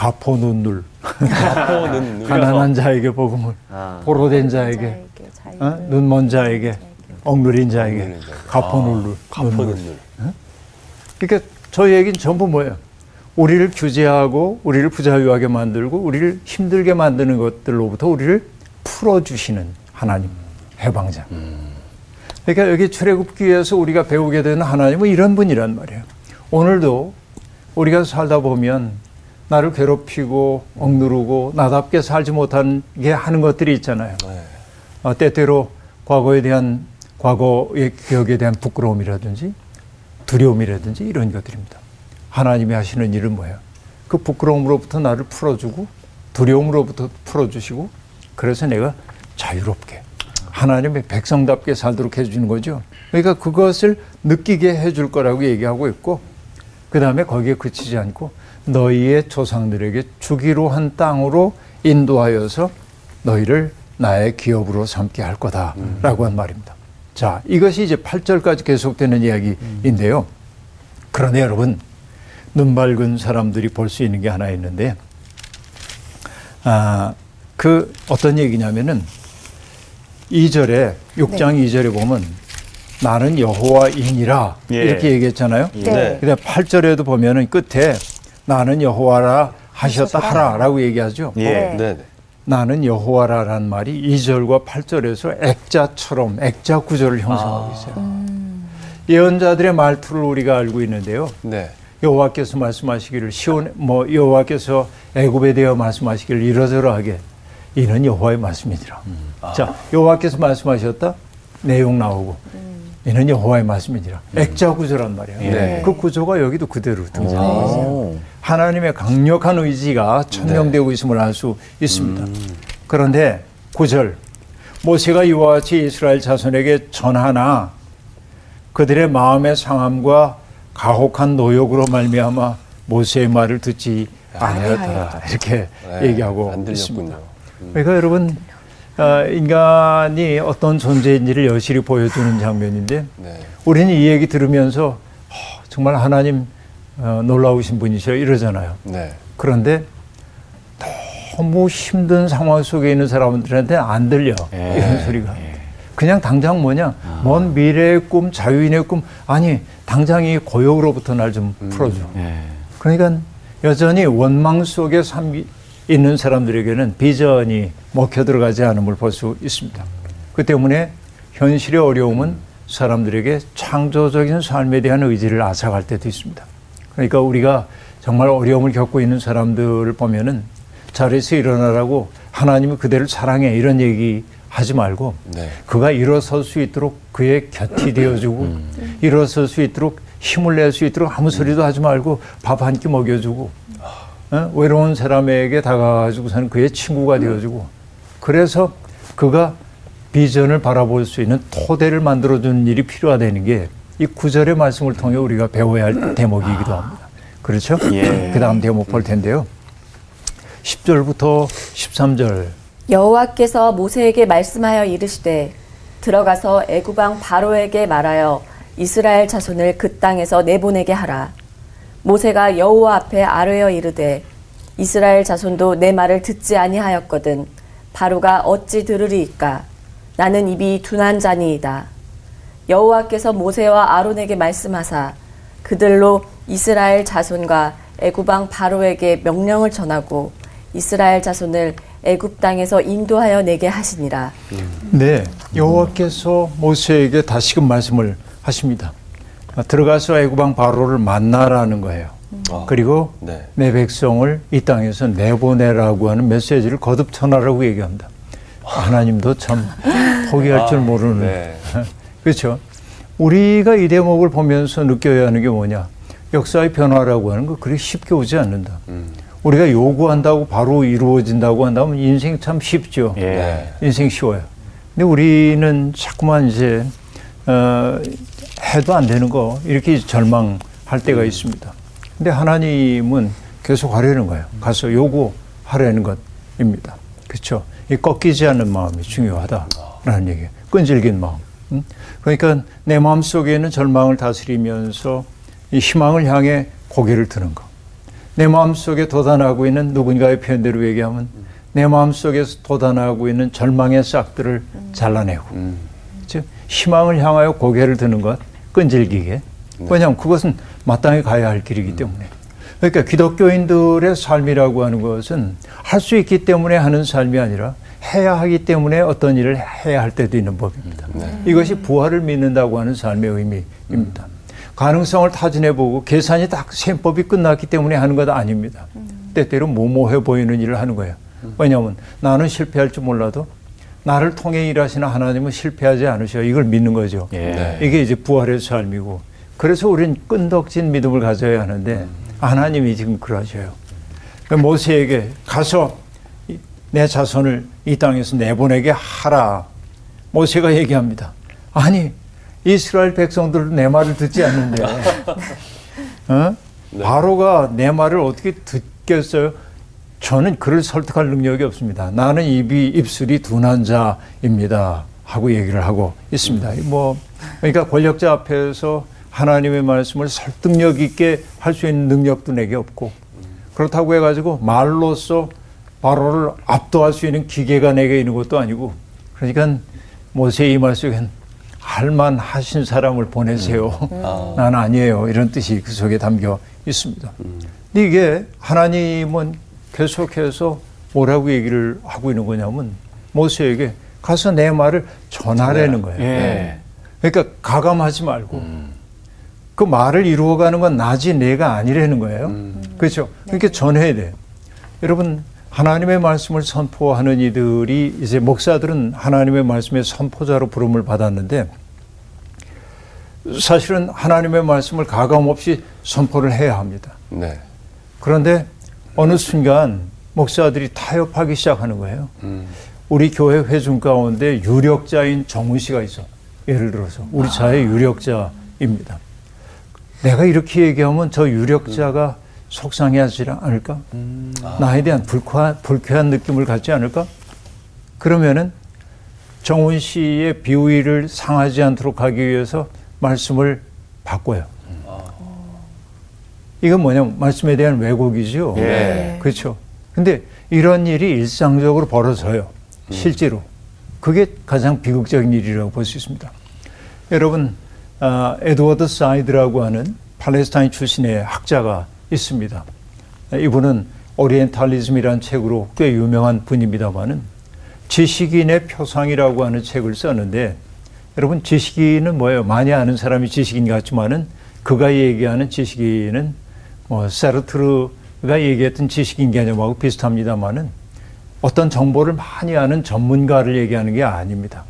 Speaker 4: 가포 눈물
Speaker 2: 가포는 누려서
Speaker 4: 가난한 자에게 복음을
Speaker 1: 아.
Speaker 4: 보로된 자에게 어? 눈먼 자에게 자에게
Speaker 2: 억누린 자에게.
Speaker 4: 가포 눈물
Speaker 2: 가포는 눈.
Speaker 4: 그러니까 저 얘기는 전부 뭐예요? 우리를 규제하고 우리를 부자유하게 만들고 우리를 힘들게 만드는 것들로부터 우리를 풀어주시는 하나님 해방자. 그러니까 여기 출애굽기에서 우리가 배우게 되는 하나님은 이런 분이란 말이에요. 오늘도 우리가 살다 보면 나를 괴롭히고 억누르고 나답게 살지 못하게 하는 것들이 있잖아요.
Speaker 2: 네.
Speaker 4: 어, 때때로 과거에 대한 과거의 기억에 대한 부끄러움이라든지 두려움이라든지 이런 것들입니다. 하나님이 하시는 일은 뭐예요? 그 부끄러움으로부터 나를 풀어주고 두려움으로부터 풀어주시고 그래서 내가 자유롭게 하나님의 백성답게 살도록 해주는 거죠. 그러니까 그것을 느끼게 해줄 거라고 얘기하고 있고 그 다음에 거기에 그치지 않고 너희의 조상들에게 주기로 한 땅으로 인도하여서 너희를 나의 기업으로 삼게 할 거다라고 한 말입니다. 자, 이것이 이제 8절까지 계속되는 이야기인데요. 그런데 여러분, 눈 밝은 사람들이 볼 수 있는 게 하나 있는데, 아, 그 어떤 얘기냐면은 2절에, 6장 2절에 보면 나는 여호와이니라
Speaker 1: 예.
Speaker 4: 이렇게 얘기했잖아요.
Speaker 3: 네.
Speaker 4: 근데 8절에도 보면은 끝에 나는 여호와라 하셨다 하라라고 얘기하죠.
Speaker 1: 예.
Speaker 3: 네.
Speaker 2: 네. 네.
Speaker 4: 나는 여호와라라는 말이 2절과 8절에서 액자처럼 액자 구조를 형성하고 있어요. 예언자들의 말투를 우리가 알고 있는데요.
Speaker 2: 네.
Speaker 4: 여호와께서 말씀하시기를 시온 뭐 여호와께서 애굽에 대하여 말씀하시기를 이러저러하게 이는 여호와의 말씀이니라. 자 여호와께서 말씀하셨다 내용 나오고 이는 여호와의 말씀이니라. 액자 구조란 말이에요.
Speaker 2: 네.
Speaker 4: 그 구조가 여기도 그대로 등장해요.
Speaker 1: 오.
Speaker 4: 하나님의 강력한 의지가 천명되고 있음을 알 수 있습니다. 그런데 9절 모세가 이와 같이 이스라엘 자손에게 전하나 그들의 마음의 상함과 가혹한 노역으로 말미암아 모세의 말을 듣지 아니하였다 이렇게
Speaker 2: 네.
Speaker 4: 얘기하고
Speaker 2: 안
Speaker 4: 있습니다.
Speaker 2: 들렸군요.
Speaker 4: 그러니까 여러분 아, 인간이 어떤 존재인지를 여실히 보여주는 장면인데
Speaker 2: 네.
Speaker 4: 우리는 이 얘기 들으면서 어, 정말 하나님 어, 놀라우신 분이셔 이러잖아요.
Speaker 2: 네.
Speaker 4: 그런데 너무 힘든 상황 속에 있는 사람들한테 안 들려
Speaker 1: 예.
Speaker 4: 이런 소리가. 그냥 당장 뭐냐 먼 미래의 꿈, 자유인의 꿈 아니 당장 이 고역으로부터 날 좀 풀어줘.
Speaker 1: 예.
Speaker 4: 그러니까 여전히 원망 속에 삶이 있는 사람들에게는 비전이 먹혀 들어가지 않음을 볼 수 있습니다. 그 때문에 현실의 어려움은 사람들에게 창조적인 삶에 대한 의지를 앗아갈 때도 있습니다. 그러니까 우리가 정말 어려움을 겪고 있는 사람들을 보면은 자리에서 일어나라고 하나님이 그대를 사랑해 이런 얘기 하지 말고
Speaker 2: 네.
Speaker 4: 그가 일어설 수 있도록 그의 곁이 되어주고 일어설 수 있도록 힘을 낼 수 있도록 아무 소리도 하지 말고 밥 한 끼 먹여주고 어? 외로운 사람에게 다가가지고서는 그의 친구가 되어주고 그래서 그가 비전을 바라볼 수 있는 토대를 만들어주는 일이 필요하다는 게 이 구절의 말씀을 통해 우리가 배워야 할 대목이기도 합니다. 그렇죠?
Speaker 1: 예.
Speaker 4: 그 다음 대목 볼 텐데요. 10절부터 13절
Speaker 6: 여호와께서 모세에게 말씀하여 이르시되 들어가서 애굽 왕 바로에게 말하여 이스라엘 자손을 그 땅에서 내보내게 하라. 모세가 여호와 앞에 아뢰어 이르되 이스라엘 자손도 내 말을 듣지 아니하였거든 바로가 어찌 들으리이까 나는 입이 둔한 자니이다. 여호와께서 모세와 아론에게 말씀하사 그들로 이스라엘 자손과 애굽 왕 바로에게 명령을 전하고 이스라엘 자손을 애굽 땅에서 인도하여 내게 하시니라.
Speaker 4: 네, 여호와께서 모세에게 다시금 말씀을 하십니다. 아, 들어가서 애굽왕 바로를 만나라는 거예요.
Speaker 2: 아,
Speaker 4: 그리고
Speaker 2: 네.
Speaker 4: 내 백성을 이 땅에서 내보내라고 하는 메시지를 거듭 전하라고 얘기합니다. 하나님도 참 포기할 줄 모르는
Speaker 2: 네.
Speaker 4: 그렇죠. 우리가 이 대목을 보면서 느껴야 하는 게 뭐냐? 역사의 변화라고 하는 거 그리 쉽게 오지 않는다.
Speaker 2: 음.
Speaker 4: 우리가 요구한다고 바로 이루어진다고 한다면 인생 참 쉽죠.
Speaker 1: 예.
Speaker 2: 네.
Speaker 4: 인생 쉬워요. 근데 우리는 자꾸만 이제 어, 해도 안 되는 거 이렇게 절망할 때가 있습니다. 근데 하나님은 계속 하려는 거예요. 가서 요구하려는 것입니다. 그렇죠. 이 꺾이지 않는 마음이 중요하다라는 얘기예요. 끈질긴 마음. 음? 그러니까 내 마음 속에 있는 절망을 다스리면서 이 희망을 향해 고개를 드는 것. 내 마음 속에 돋아나고 있는 누군가의 표현대로 얘기하면 내 마음 속에서 돋아나고 있는 절망의 싹들을 잘라내고. 즉 희망을 향하여 고개를 드는 것 끈질기게. 왜냐하면 그것은 마땅히 가야 할 길이기 때문에. 그러니까 기독교인들의 삶이라고 하는 것은 할 수 있기 때문에 하는 삶이 아니라 해야 하기 때문에 어떤 일을 해야 할 때도 있는 법입니다. 이것이 부활을 믿는다고 하는 삶의 의미입니다. 가능성을 타진해보고 계산이 딱 셈법이 끝났기 때문에 하는 것 아닙니다. 때때로 모모해 보이는 일을 하는 거예요. 왜냐하면 나는 실패할 줄 몰라도 나를 통해 일하시는 하나님은 실패하지 않으셔. 이걸 믿는 거죠.
Speaker 1: 예.
Speaker 4: 이게 이제 부활의 삶이고. 그래서 우리는 끈덕진 믿음을 가져야 하는데 하나님이 지금 그러셔요. 모세에게 가서 이- 내 자손을 이 땅에서 내보내게 하라. 모세가 얘기합니다. 아니 이스라엘 백성들은 내 말을 듣지 않는데 어? 바로가 내 말을 어떻게 듣겠어요? 저는 그를 설득할 능력이 없습니다. 나는 입이 입술이 둔한 자입니다. 하고 얘기를 하고 있습니다. 뭐 그러니까 권력자 앞에서 하나님의 말씀을 설득력 있게 할 수 있는 능력도 내게 없고 그렇다고 해가지고 말로써 바로를 압도할 수 있는 기계가 내게 있는 것도 아니고 그러니까 모세의 이말 속엔 할만 하신 사람을 보내세요. 난 아니에요. 이런 뜻이 그 속에 담겨 있습니다. 근데 이게 하나님은 계속해서 뭐라고 얘기를 하고 있는 거냐면 모세에게 가서 내 말을 전하라는 거예요.
Speaker 1: 예.
Speaker 4: 그러니까 가감하지 말고 그 말을 이루어가는 건 나지 내가 아니라는 거예요. 그렇죠. 그러니까 전해야 돼요. 여러분 하나님의 말씀을 선포하는 이들이 이제 목사들은 하나님의 말씀의 선포자로 부름을 받았는데 사실은 하나님의 말씀을 가감 없이 선포를 해야 합니다.
Speaker 2: 네.
Speaker 4: 그런데 어느 순간 목사들이 타협하기 시작하는 거예요.
Speaker 2: 음.
Speaker 4: 우리 교회 회중 가운데 유력자인 정훈 씨가 있어. 예를 들어서 우리 자의 유력자입니다. 내가 이렇게 얘기하면 저 유력자가 속상해하지 않을까? 나에 대한 불쾌한, 불쾌한 느낌을 갖지 않을까? 그러면은 정훈 씨의 비위를 상하지 않도록 하기 위해서 말씀을 바꿔요. 이건 뭐냐면 말씀에 대한 왜곡이죠.
Speaker 1: 예.
Speaker 4: 그렇죠. 근데 이런 일이 일상적으로 벌어져요. 실제로. 그게 가장 비극적인 일이라고 볼 수 있습니다. 여러분, 아, 에드워드 사이드라고 하는 팔레스타인 출신의 학자가 있습니다. 이분은 오리엔탈리즘이라는 책으로 꽤 유명한 분입니다만은 지식인의 표상이라고 하는 책을 썼는데 여러분 지식인은 뭐예요? 많이 아는 사람이 지식인 같지만은 그가 얘기하는 지식인은 뭐 사르트르가 얘기했던 지식인 개념하고 비슷합니다만은 어떤 정보를 많이 아는 전문가를 얘기하는 게 아닙니다.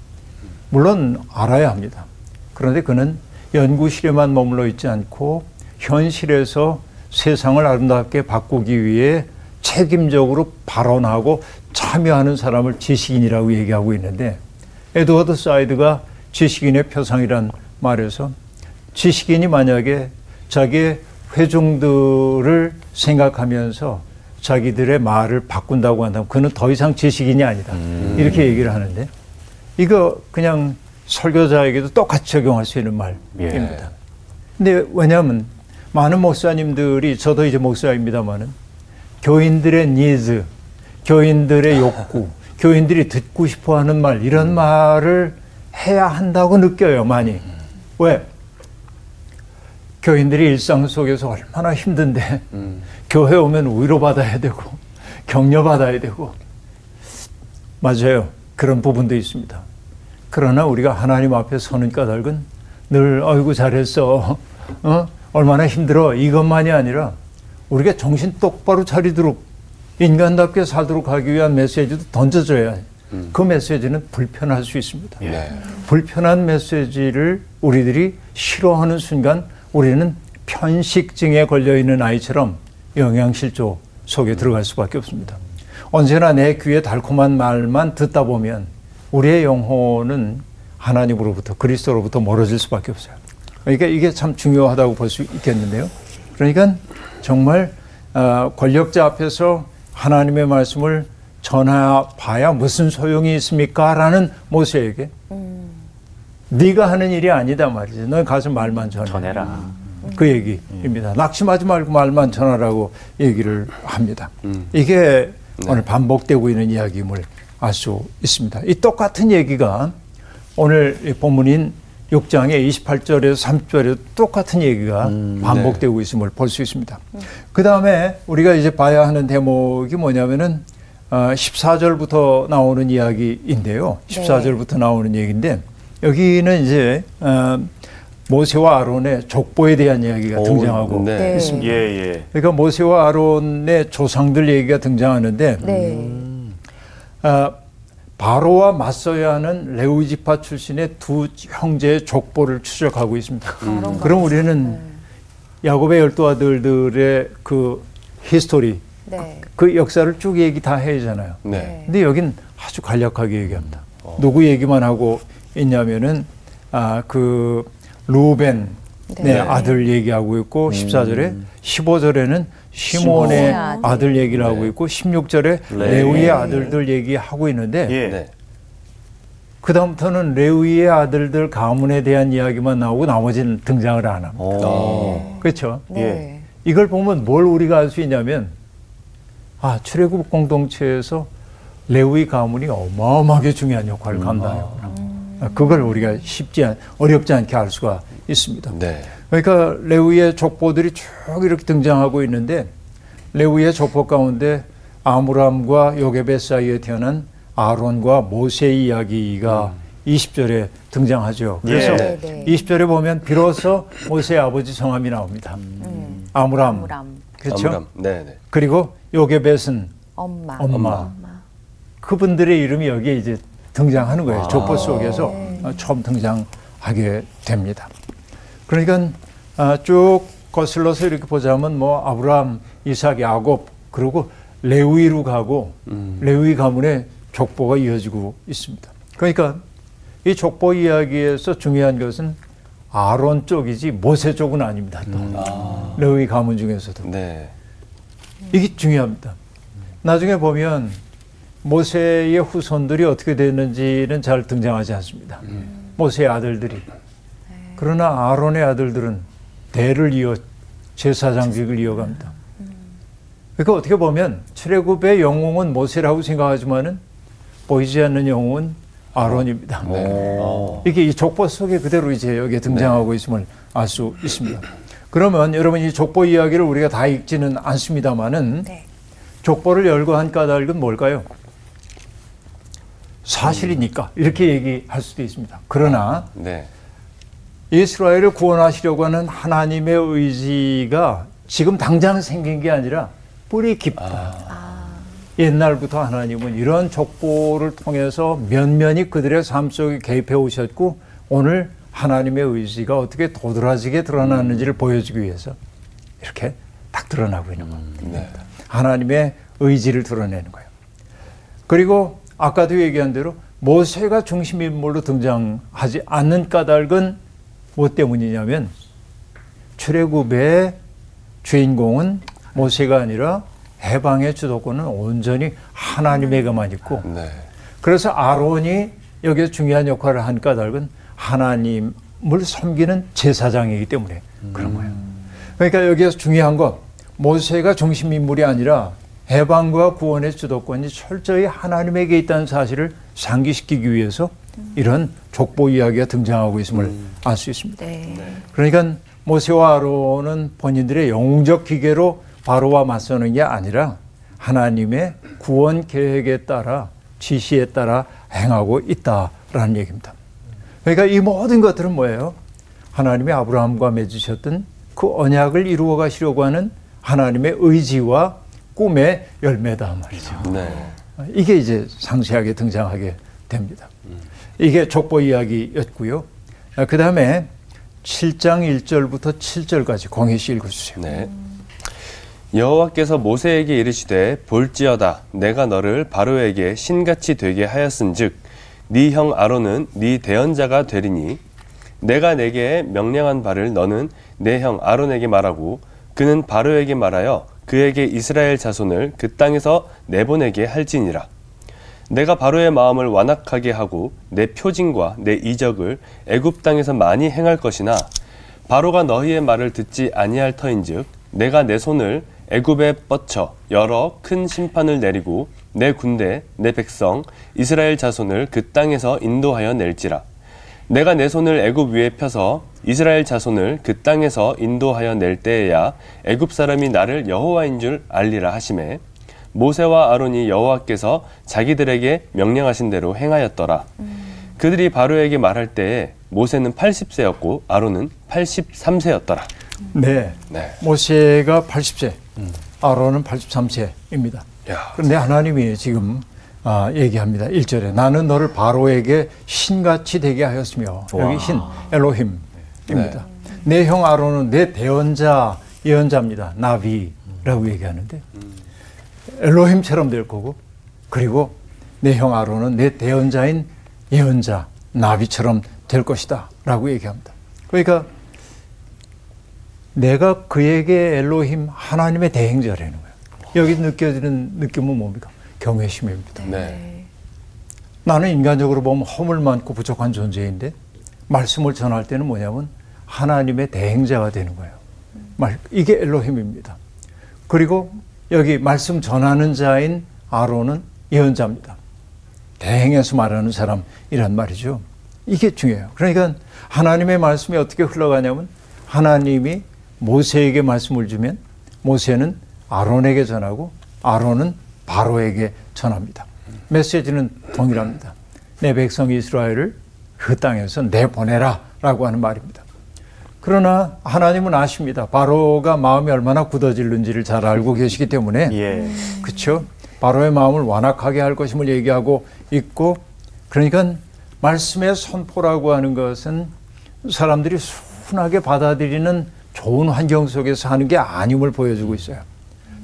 Speaker 4: 물론 알아야 합니다. 그런데 그는 연구실에만 머물러 있지 않고 현실에서 세상을 아름답게 바꾸기 위해 책임적으로 발언하고 참여하는 사람을 지식인이라고 얘기하고 있는데 에드워드 사이드가 지식인의 표상이란 말에서 지식인이 만약에 자기의 회중들을 생각하면서 자기들의 말을 바꾼다고 한다면 그는 더 이상 지식인이 아니다. 이렇게 얘기를 하는데 이거 그냥 설교자에게도 똑같이 적용할 수 있는 말입니다. 근데 왜냐하면 많은 목사님들이 저도 이제 목사입니다만은 교인들의 니즈, 교인들의 욕구, 교인들이 듣고 싶어 하는 말, 이런 말을 해야 한다고 느껴요, 많이. 왜? 교인들이 일상 속에서 얼마나 힘든데, 교회 오면 위로받아야 되고, 격려받아야 되고. 맞아요. 그런 부분도 있습니다. 그러나 우리가 하나님 앞에 서는 까닭은 늘, 어이구, 잘했어. 어? 얼마나 힘들어. 이것만이 아니라 우리가 정신 똑바로 차리도록 인간답게 살도록 하기 위한 메시지도 던져줘야 해요. 그 메시지는 불편할 수 있습니다.
Speaker 2: 네.
Speaker 4: 불편한 메시지를 우리들이 싫어하는 순간 우리는 편식증에 걸려 있는 아이처럼 영양실조 속에 들어갈 수밖에 없습니다. 언제나 내 귀에 달콤한 말만 듣다 보면 우리의 영혼은 하나님으로부터 그리스도로부터 멀어질 수밖에 없어요. 그러니까 이게 참 중요하다고 볼 수 있겠는데요. 그러니까 정말 어, 권력자 앞에서 하나님의 말씀을 전해봐야 무슨 소용이 있습니까? 라는 모세에게 네가 하는 일이 아니다 말이지. 너 가서 말만 전해.
Speaker 1: 전해라.
Speaker 4: 그 얘기입니다. 낙심하지 말고 말만 전하라고 얘기를 합니다. 이게 오늘 반복되고 있는 이야기임을 알 수 있습니다. 이 똑같은 얘기가 오늘 이 본문인 6장의 28절에서 30절에도 똑같은 얘기가 반복되고 있음을 볼 수 있습니다. 그 다음에 우리가 이제 봐야 하는 대목이 뭐냐면은 어, 14절부터 나오는 이야기인데요. 14절부터 나오는 얘기인데 여기는 이제 어, 모세와 아론의 족보에 대한 이야기가
Speaker 2: 오,
Speaker 4: 등장하고
Speaker 2: 네.
Speaker 3: 네.
Speaker 4: 있습니다.
Speaker 1: 예, 예.
Speaker 4: 그러니까 모세와 아론의 조상들 얘기가 등장하는데
Speaker 3: 네.
Speaker 4: 아, 바로와 맞서야 하는 레위 지파 출신의 두 형제의 족보를 추적하고 있습니다. 그럼 우리는 야곱의 열두 아들들의 그 히스토리,
Speaker 3: 네.
Speaker 4: 그 역사를 쭉 얘기 다 해야잖아요.
Speaker 2: 네.
Speaker 4: 근데 여긴 아주 간략하게 얘기합니다. 누구 얘기만 하고 있냐면은 아 그 루벤 의
Speaker 3: 네.
Speaker 4: 아들 얘기하고 있고 14절에 15절에는 시몬의 아들. 얘기를 하고 있고 16절에 레위의 아들들 얘기하고 있는데
Speaker 1: 예.
Speaker 2: 네.
Speaker 4: 그다음부터는 레위의 아들들 가문에 대한 이야기만 나오고 나머지는 등장을 안 합니다.
Speaker 1: 어.
Speaker 4: 그렇죠?
Speaker 3: 네.
Speaker 4: 이걸 보면 뭘 우리가 알 수 있냐면 아 출애굽 공동체에서 레위 가문이 어마어마하게 중요한 역할을 감당했구나. 아, 그걸 우리가 쉽지 않, 어렵지 않게 알 수가 있습니다.
Speaker 2: 네.
Speaker 4: 그러니까 레위의 족보들이 쭉 이렇게 등장하고 있는데 레위의 족보 가운데 아므람과 요게벳 사이에 태어난 아론과 모세의 이야기가 20절에 등장하죠. 그래서
Speaker 1: 예.
Speaker 3: 네, 네.
Speaker 4: 20절에 보면 비로소 모세의 아버지 성함이 나옵니다. 아므람.
Speaker 3: 아무람.
Speaker 4: 그렇죠?
Speaker 2: 네, 네.
Speaker 4: 그리고 요게벳은
Speaker 3: 엄마.
Speaker 4: 엄마. 그분들의 이름이 여기에 이제 등장하는 거예요. 족보 속에서 어, 처음 등장하게 됩니다. 그러니까 아, 쭉 거슬러서 이렇게 보자면 뭐 아브라함, 이삭, 야곱 그리고 레위로 가고 레위 가문의 족보가 이어지고 있습니다. 그러니까 이 족보 이야기에서 중요한 것은 아론 쪽이지 모세 쪽은 아닙니다. 또 레위 가문 중에서도
Speaker 2: 네.
Speaker 4: 이게 중요합니다. 나중에 보면 모세의 후손들이 어떻게 됐는지는 잘 등장하지 않습니다. 모세의 아들들이. 그러나 아론의 아들들은 대를 이어 제사장직을 이어갑니다. 그러니까 어떻게 보면 출애굽의 영웅은 모세라고 생각하지만은 보이지 않는 영웅은 아론입니다. 이게 이 족보 속에 그대로 이제 여기에 등장하고 있음을 알 수 있습니다. 그러면 여러분 이 족보 이야기를 우리가 다 읽지는 않습니다만은
Speaker 3: 네.
Speaker 4: 족보를 열고 한 까닭은 뭘까요? 사실이니까 이렇게 얘기할 수도 있습니다. 그러나
Speaker 2: 네.
Speaker 4: 이스라엘을 구원하시려고 하는 하나님의 의지가 지금 당장 생긴 게 아니라 뿌리 깊다. 옛날부터 하나님은 이런 족보를 통해서 면면히 그들의 삶 속에 개입해 오셨고 오늘 하나님의 의지가 어떻게 도드라지게 드러나는지를 보여주기 위해서 이렇게 딱 드러나고 있는 겁니다.
Speaker 2: 네.
Speaker 4: 하나님의 의지를 드러내는 거예요. 그리고 아까도 얘기한 대로 모세가 중심 인물로 등장하지 않는 까닭은 뭐 때문이냐면 출애굽의 주인공은 모세가 아니라 해방의 주도권은 온전히 하나님에게만 있고
Speaker 2: 네.
Speaker 4: 그래서 아론이 여기서 중요한 역할을 한 까닭은 하나님을 섬기는 제사장이기 때문에 그런 거예요. 그러니까 여기서 중요한 건 모세가 중심 인물이 아니라 해방과 구원의 주도권이 철저히 하나님에게 있다는 사실을 상기시키기 위해서 이런 족보 이야기가 등장하고 있음을 알수 있습니다.
Speaker 3: 네.
Speaker 4: 그러니까 모세와 아론은 본인들의 영웅적 기계로 바로와 맞서는 게 아니라 하나님의 구원 계획에 따라 지시에 따라 행하고 있다라는 얘기입니다. 그러니까 이 모든 것들은 뭐예요? 하나님이 아브라함과 맺으셨던 그 언약을 이루어 가시려고 하는 하나님의 의지와 꿈의 열매다 말이죠.
Speaker 2: 네.
Speaker 4: 이게 이제 상세하게 등장하게 됩니다. 이게 족보 이야기였고요. 그 다음에 7장 1절부터 7절까지 공희 씨 읽어주세요.
Speaker 2: 네. 여호와께서 모세에게 이르시되 볼지어다 내가 너를 바로에게 신같이 되게 하였은즉 네 형 아론은 네 대언자가 되리니 내가 내게 명령한 바를 너는 내 형 아론에게 말하고 그는 바로에게 말하여 그에게 이스라엘 자손을 그 땅에서 내보내게 할지니라. 내가 바로의 마음을 완악하게 하고 내 표징과 내 이적을 애굽 땅에서 많이 행할 것이나 바로가 너희의 말을 듣지 아니할 터인즉 내가 내 손을 애굽에 뻗쳐 여러 큰 심판을 내리고 내 군대 내 백성 이스라엘 자손을 그 땅에서 인도하여 낼지라. 내가 내 손을 애굽 위에 펴서 이스라엘 자손을 그 땅에서 인도하여 낼 때에야 애굽 사람이 나를 여호와인 줄 알리라 하심에 모세와 아론이 여호와께서 자기들에게 명령하신 대로 행하였더라. 그들이 바로에게 말할 때에 모세는 80세였고 아론은 83세였더라.
Speaker 4: 네.
Speaker 2: 네.
Speaker 4: 모세가 80세, 아론은 83세입니다.
Speaker 2: 야.
Speaker 4: 그런데 하나님이 지금 아, 얘기합니다. 1절에 나는 너를 바로에게 신같이 되게 하였으며 여기 신 엘로힘 입니다. 내형 아론은 내 대언자 예언자입니다. 나비라고 얘기하는데 엘로힘처럼 될 거고 그리고 내 형 아론은 내 대언자인 예언자 나비처럼 될 것이다 라고 얘기합니다. 그러니까 내가 그에게 엘로힘 하나님의 대행자라는 거예요. 여기 느껴지는 느낌은 뭡니까? 경외심입니다.
Speaker 2: 네.
Speaker 4: 나는 인간적으로 보면 허물 많고 부족한 존재인데 말씀을 전할 때는 뭐냐면 하나님의 대행자가 되는 거예요. 말 이게 엘로힘입니다. 그리고 여기 말씀 전하는 자인 아론은 예언자입니다. 대행해서 말하는 사람이란 말이죠. 이게 중요해요. 그러니까 하나님의 말씀이 어떻게 흘러가냐면 하나님이 모세에게 말씀을 주면 모세는 아론에게 전하고 아론은 바로에게 전합니다. 메시지는 동일합니다. 내 백성 이스라엘을 그 땅에서 내보내라 라고 하는 말입니다. 그러나 하나님은 아십니다. 바로가 마음이 얼마나 굳어질는지를 잘 알고 계시기 때문에
Speaker 1: 예.
Speaker 4: 그렇죠. 바로의 마음을 완악하게 할 것임을 얘기하고 있고 그러니까 말씀의 선포라고 하는 것은 사람들이 순하게 받아들이는 좋은 환경 속에서 하는 게 아님을 보여주고 있어요.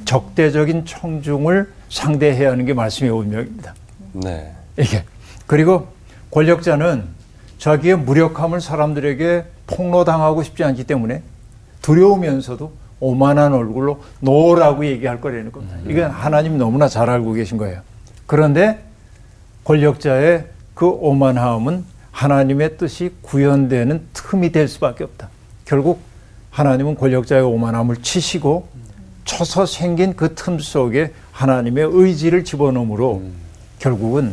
Speaker 4: 적대적인 청중을 상대해야 하는 게 말씀의 운명입니다.
Speaker 2: 네.
Speaker 4: 이게 그리고 권력자는 자기의 무력함을 사람들에게 폭로당하고 싶지 않기 때문에 두려우면서도 오만한 얼굴로 노라고 얘기할 거라는 겁니다. 이건 하나님 너무나 잘 알고 계신 거예요. 그런데 권력자의 그 오만함은 하나님의 뜻이 구현되는 틈이 될 수밖에 없다. 결국 하나님은 권력자의 오만함을 치시고 쳐서 생긴 그 틈 속에 하나님의 의지를 집어넣으므로 결국은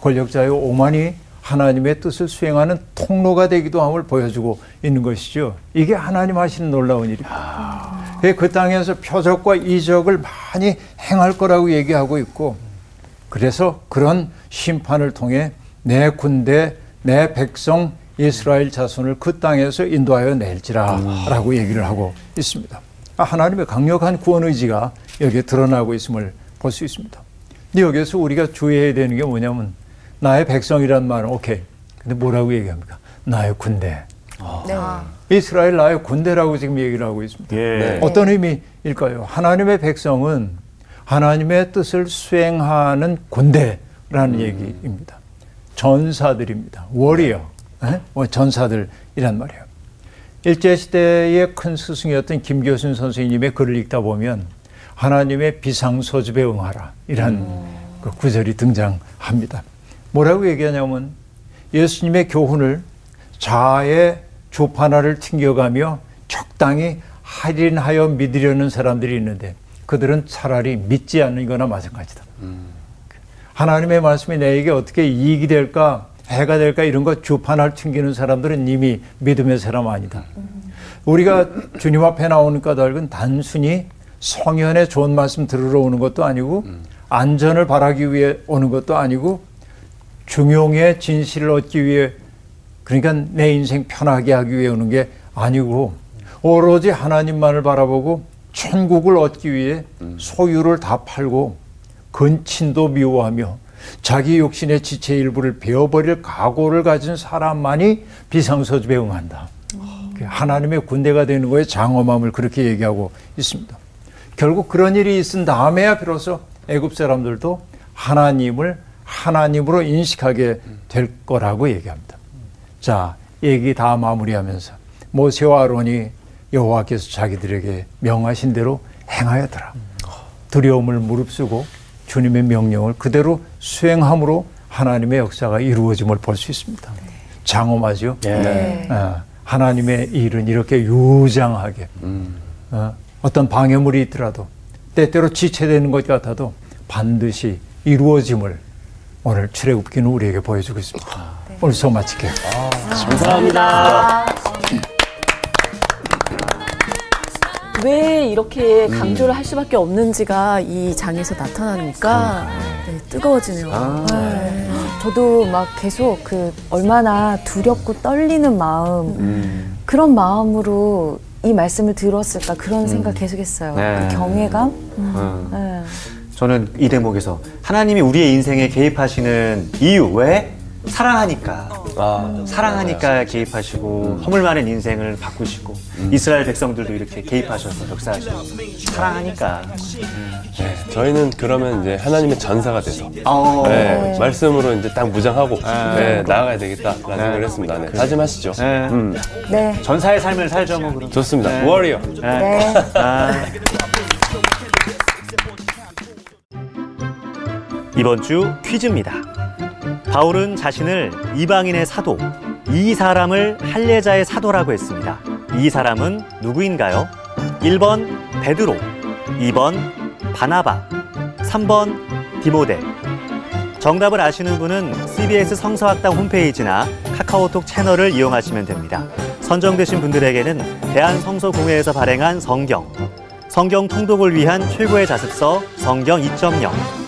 Speaker 4: 권력자의 오만이 하나님의 뜻을 수행하는 통로가 되기도 함을 보여주고 있는 것이죠. 이게 하나님 하시는 놀라운 일입니다. 그 땅에서 표적과 이적을 많이 행할 거라고 얘기하고 있고 그래서 그런 심판을 통해 내 군대, 내 백성 이스라엘 자손을 그 땅에서 인도하여 낼지라라고 얘기를 하고 있습니다. 아, 하나님의 강력한 구원 의지가 여기에 드러나고 있음을 볼 수 있습니다. 근데 여기서 우리가 주의해야 되는 게 뭐냐면 나의 백성이란 말은 오케이. 근데 뭐라고 얘기합니까? 나의 군대.
Speaker 3: 네.
Speaker 4: 이스라엘 나의 군대라고 지금 얘기를 하고 있습니다.
Speaker 1: 예.
Speaker 2: 네.
Speaker 4: 어떤 의미일까요? 하나님의 백성은 하나님의 뜻을 수행하는 군대라는 얘기입니다. 전사들입니다. 워리어, 에? 뭐 전사들이란 말이에요. 일제시대의 큰 스승이었던 김교순 선생님의 글을 읽다 보면 하나님의 비상소집에 응하라 이란 그 구절이 등장합니다. 뭐라고 얘기하냐면 예수님의 교훈을 자아의 주파나를 튕겨가며 적당히 할인하여 믿으려는 사람들이 있는데 그들은 차라리 믿지 않는 거나 마찬가지다. 하나님의 말씀이 내게 어떻게 이익이 될까, 해가 될까 이런 거 주판을 튕기는 사람들은 이미 믿음의 사람 아니다. 우리가 주님 앞에 나오는 까닭은 단순히 성현의 좋은 말씀 들으러 오는 것도 아니고 안전을 바라기 위해 오는 것도 아니고 중용의 진실을 얻기 위해 그러니까 내 인생 편하게 하기 위해 오는 게 아니고 오로지 하나님만을 바라보고 천국을 얻기 위해 소유를 다 팔고 근친도 미워하며 자기 욕심의 지체 일부를 베어버릴 각오를 가진 사람만이 비상소집에 응한다. 하나님의 군대가 되는 거에 장엄함을 그렇게 얘기하고 있습니다. 결국 그런 일이 있은 다음에야 비로소 애굽 사람들도 하나님을 하나님으로 인식하게 될 거라고 얘기합니다. 자, 얘기 다 마무리하면서 모세와 아론이 여호와께서 자기들에게 명하신 대로 행하였더라. 두려움을 무릅쓰고 주님의 명령을 그대로 수행함으로 하나님의 역사가 이루어짐을 볼 수 있습니다. 장엄하죠.
Speaker 1: 네.
Speaker 4: 어, 하나님의 일은 이렇게 유장하게 어, 어떤 방해물이 있더라도 때때로 지체되는 것 같아도 반드시 이루어짐을 오늘 출애굽기는 우리에게 보여주고 있습니다. 오늘 수업 마칠게요.
Speaker 1: 감사합니다.
Speaker 6: 왜 이렇게 강조를 할 수밖에 없는지가 이 장에서 나타나니까 네, 뜨거워지네요. 네.
Speaker 3: 저도 막 계속 그 얼마나 두렵고 떨리는 마음 그런 마음으로 이 말씀을 들었을까 그런 생각 계속했어요.
Speaker 1: 네.
Speaker 3: 그 경외감.
Speaker 1: 음.
Speaker 3: 네.
Speaker 1: 저는 이 대목에서 하나님이 우리의 인생에 개입하시는 이유 왜? 사랑하니까.
Speaker 2: 아,
Speaker 1: 사랑하니까 개입하시고 허물 많은 인생을 바꾸시고 이스라엘 백성들도 이렇게 개입하셔서 역사하시고 사랑하니까.
Speaker 2: 네, 저희는 그러면 이제 하나님의 전사가 돼서
Speaker 1: 어.
Speaker 2: 네, 말씀으로 이제 딱 무장하고
Speaker 1: 네.
Speaker 2: 네, 나아가야 되겠다라는 생각을 했습니다. 네, 다짐하시죠.
Speaker 1: 네.
Speaker 2: 음,
Speaker 3: 네.
Speaker 1: 전사의 삶을 살죠 뭐 그럼.
Speaker 2: 좋습니다.
Speaker 1: 네.
Speaker 2: 워리어.
Speaker 1: 네.
Speaker 3: 네.
Speaker 1: 아. 이번 주 퀴즈입니다. 바울은 자신을 이방인의 사도, 이 사람을 할례자의 사도라고 했습니다. 이 사람은 누구인가요? 1번 베드로, 2번 바나바, 3번 디모데. 정답을 아시는 분은 CBS 성서학당 홈페이지나 카카오톡 채널을 이용하시면 됩니다. 선정되신 분들에게는 대한성서공회에서 발행한 성경, 성경 통독을 위한 최고의 자습서 성경 2.0,